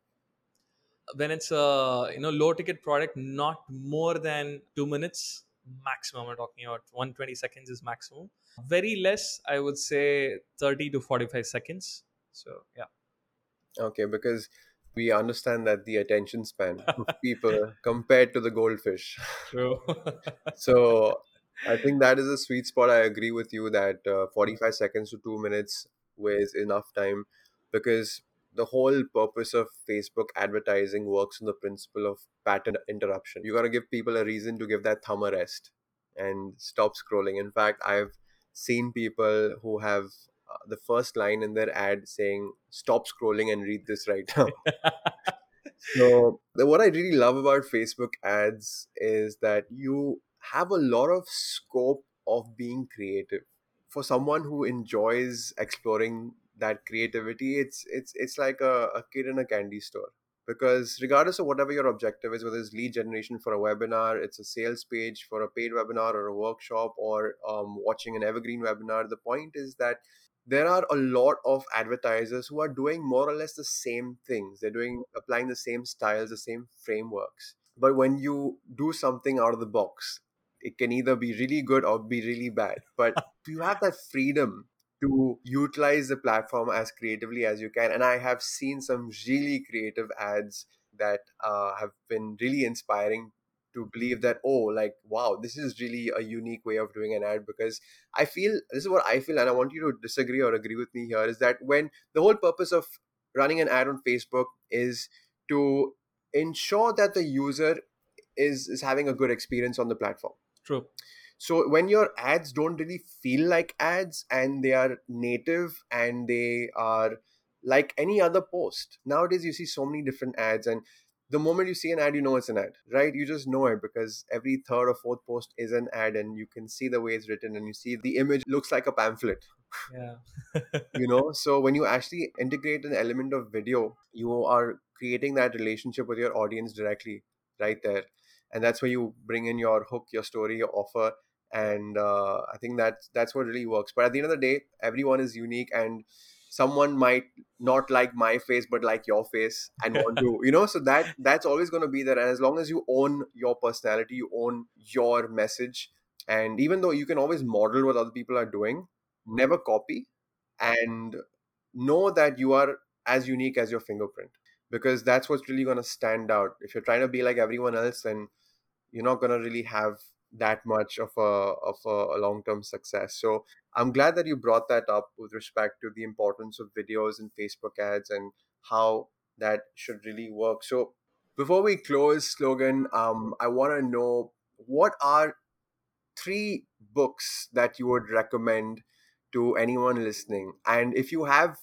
[SPEAKER 1] when it's a you know low ticket product not more than two minutes maximum. I'm talking about 120 seconds is maximum. Very less i would say 30 to 45 seconds. So yeah.
[SPEAKER 2] Okay, because we understand that the attention span of people compared to the goldfish.
[SPEAKER 1] true
[SPEAKER 2] So, I think that is a sweet spot. I agree with you that uh, 45 seconds to two minutes was enough time because the whole purpose of Facebook advertising works on the principle of pattern interruption. You got to give people a reason to give that thumb a rest and stop scrolling. In fact, I've seen people who have uh, the first line in their ad saying, Stop scrolling and read this right now. So, the, what I really love about Facebook ads is that you have a lot of scope of being creative. For someone who enjoys exploring that creativity it's it's it's like a, a kid in a candy store because regardless of whatever your objective is whether it's lead generation for a webinar it's a sales page for a paid webinar or a workshop or um, watching an evergreen webinar the point is that there are a lot of advertisers who are doing more or less the same things. They're doing applying the same styles the same frameworks. But when you do something out of the box it can either be really good or be really bad. But you have that freedom to utilize the platform as creatively as you can? And i have seen some really creative ads that uh, have been really inspiring to believe that oh like wow this is really a unique way of doing an ad because i feel this is what i feel and i want you to disagree or agree with me here is that when the whole purpose of running an ad on facebook is to ensure that the user is is having a good experience on the platform
[SPEAKER 1] True.
[SPEAKER 2] so when your ads don't really feel like ads and they are native and they are like any other post nowadays you see so many different ads and the moment you see an ad you know it's an ad right? You just know it because every third or fourth post is an ad and you can see the way it's written and you see the image looks like a pamphlet
[SPEAKER 1] Yeah.
[SPEAKER 2] you know? So when you actually integrate an element of video you are creating that relationship with your audience directly right there. And that's where you bring in your hook your story your offer and uh, i think that's that's what really works. But at the end of the day everyone is unique and someone might not like my face but like your face and want to you know so that that's always going to be there. And as long as you own your personality you own your message and even though you can always model what other people are doing never copy and know that you are as unique as your fingerprint because that's what's really going to stand out. If you're trying to be like everyone else then you're not going to really have that much of a of a, a long-term success. So i'm glad that you brought that up with respect to the importance of videos and facebook ads and how that should really work. So before we close slogan um i want to know what are three books that you would recommend to anyone listening? And if you have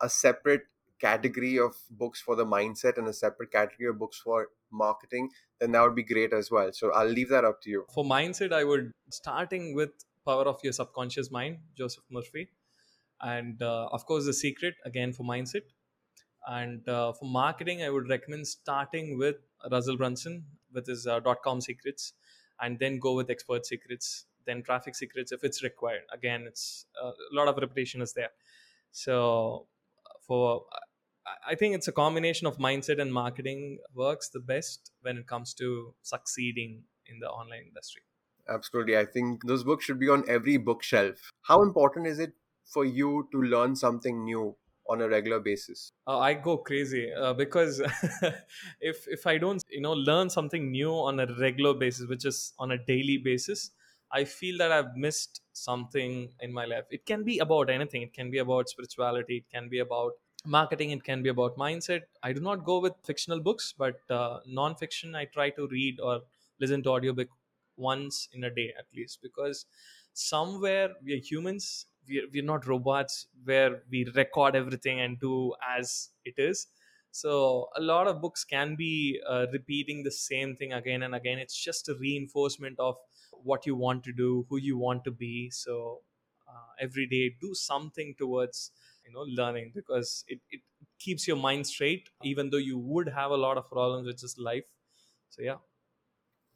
[SPEAKER 2] a separate category of books for the mindset and a separate category of books for marketing then that would be great as well so i'll leave that up to you
[SPEAKER 1] For mindset, I would starting with Power of Your Subconscious Mind, Joseph Murphy, and uh, of course, The Secret again for mindset. And uh, for marketing, I would recommend starting with Russell Brunson with his uh, dot com secrets, and then go with expert secrets, then traffic secrets if it's required. Again, it's uh, a lot of repetition is there. So for I think it's a combination of mindset and marketing works the best when it comes to succeeding in the online industry.
[SPEAKER 2] absolutely. I think those books should be on every bookshelf. How important is it for you to learn something new on a regular basis?
[SPEAKER 1] Uh, I go crazy uh, because if if I don't you know learn something new on a regular basis, which is on a daily basis, I feel that I've missed something in my life. It can be about anything. It can be about spirituality. It can be about marketing. It can be about mindset. I do not go with fictional books, but uh, non-fiction I try to read or listen to audiobook once in a day at least because somewhere we are humans we're, we're not robots where we record everything and do as it is so a lot of books can be uh, repeating the same thing again and again it's just a reinforcement of what you want to do who you want to be. So uh, every day do something towards you know learning because it, it keeps your mind straight even though you would have a lot of problems with just life. So yeah.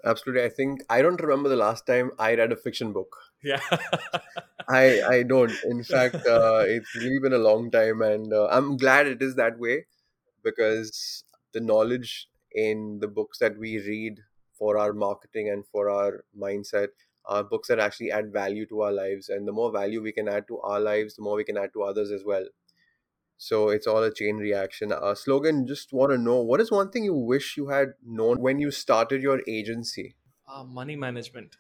[SPEAKER 2] Absolutely. I think i don't remember the last time i read a fiction book.
[SPEAKER 1] Yeah.
[SPEAKER 2] I i don't. In fact uh, it's really been a long time and uh, i'm glad it is that way because the knowledge in the books that we read for our marketing and for our mindset are books that actually add value to our lives. And the more value we can add to our lives the more we can add to others as well. So it's all a chain reaction. Uh, slogan just want to know what is one thing you wish you had known when you started your agency?
[SPEAKER 1] Uh, money management.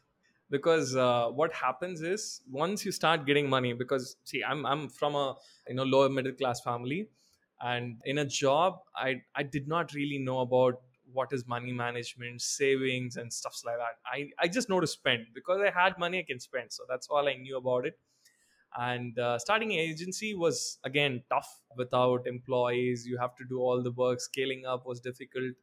[SPEAKER 1] Because uh, what happens is once you start getting money because see i'm i'm from a you know lower middle class family. And in a job i i did not really know about what is money management savings and stuffs like that i i just know to spend because i had money i can spend so that's all i knew about it and uh, starting an agency was again tough without employees you have to do all the work scaling up was difficult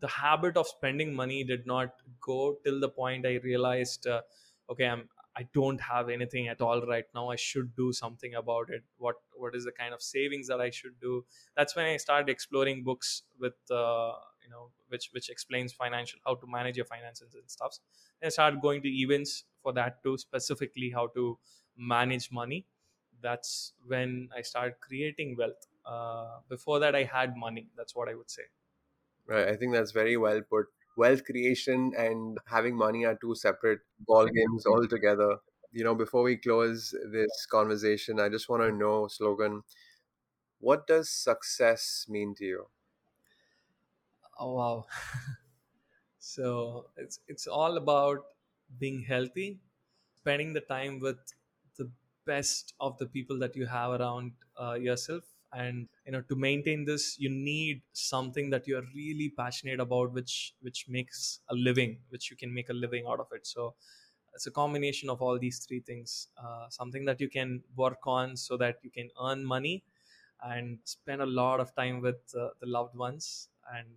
[SPEAKER 1] the habit of spending money did not go till the point I realized, uh, okay, I'm I don't have anything at all right now. I should do something about it. What what is the kind of savings that I should do? That's when I started exploring books with uh, you know which which explains financial how to manage your finances and stuff. And start going to events for that too, specifically how to manage money. That's when I started creating wealth. Uh, before that, I had money. That's what I would say.
[SPEAKER 2] Right. I think that's very well put. Wealth creation and having money are two separate ball games altogether. You know, before we close this conversation, I just want to know, Slogan, what does success mean to you?
[SPEAKER 1] Oh wow! so it's it's all about being healthy, spending the time with the best of the people that you have around uh, yourself, and you know to maintain this, you need something that you are really passionate about, which which makes a living, which you can make a living out of it. So it's a combination of all these three things. Uh, something that you can work on so that you can earn money and spend a lot of time with uh, the loved ones and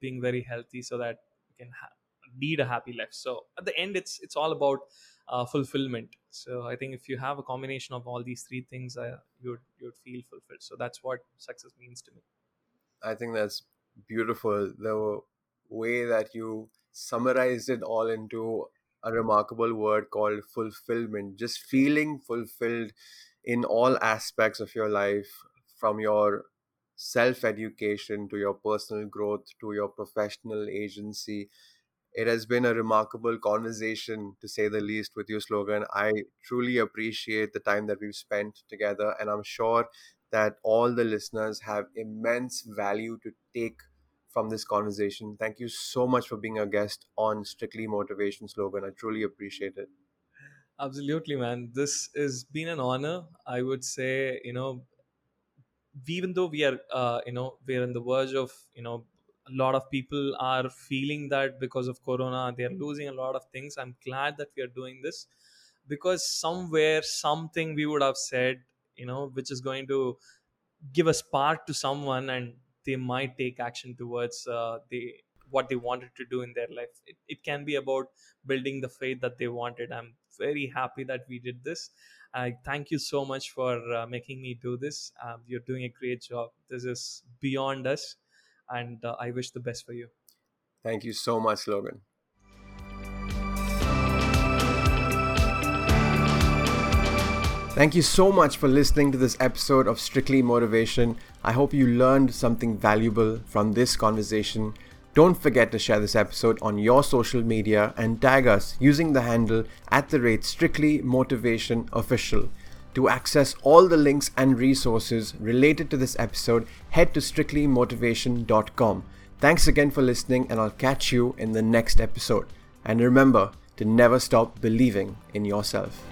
[SPEAKER 1] being very healthy so that you can ha- lead a happy life so at the end it's it's all about uh, fulfillment so i think if you have a combination of all these three things uh, you would you would feel fulfilled so that's what success means to me
[SPEAKER 2] I think that's beautiful. The way that you summarized it all into a remarkable word called fulfillment. Just feeling fulfilled in all aspects of your life, from your self education to your personal growth to your professional agency. It has been a remarkable conversation, to say the least, with you, Slogan. I truly appreciate the time that we've spent together, and I'm sure that all the listeners have immense value to take from this conversation. Thank you so much for being a guest on Strictly Motivation Slogan. I truly appreciate it.
[SPEAKER 1] absolutely man this has been an honor i would say you know even though we are uh, you know we're in the verge of you know a lot of people are feeling that because of corona they are losing a lot of things. I'm glad that we are doing this because somewhere something we would have said you know which is going to give a spark to someone and they might take action towards uh, the what they wanted to do in their life. It, it can be about building the faith that they wanted. I'm very happy that we did this i thank you so much for uh, making me do this um, you're doing a great job this is beyond us and uh, i wish the best for you
[SPEAKER 2] Thank you so much, Logan. Thank you so much for listening to this episode of Strictly Motivation. I hope you learned something valuable from this conversation. Don't forget to share this episode on your social media and tag us using the handle at the rate Strictly Motivation Official. To access all the links and resources related to this episode, head to strictlymotivation.com. Thanks again for listening, and I'll catch you in the next episode. And remember to never stop believing in yourself.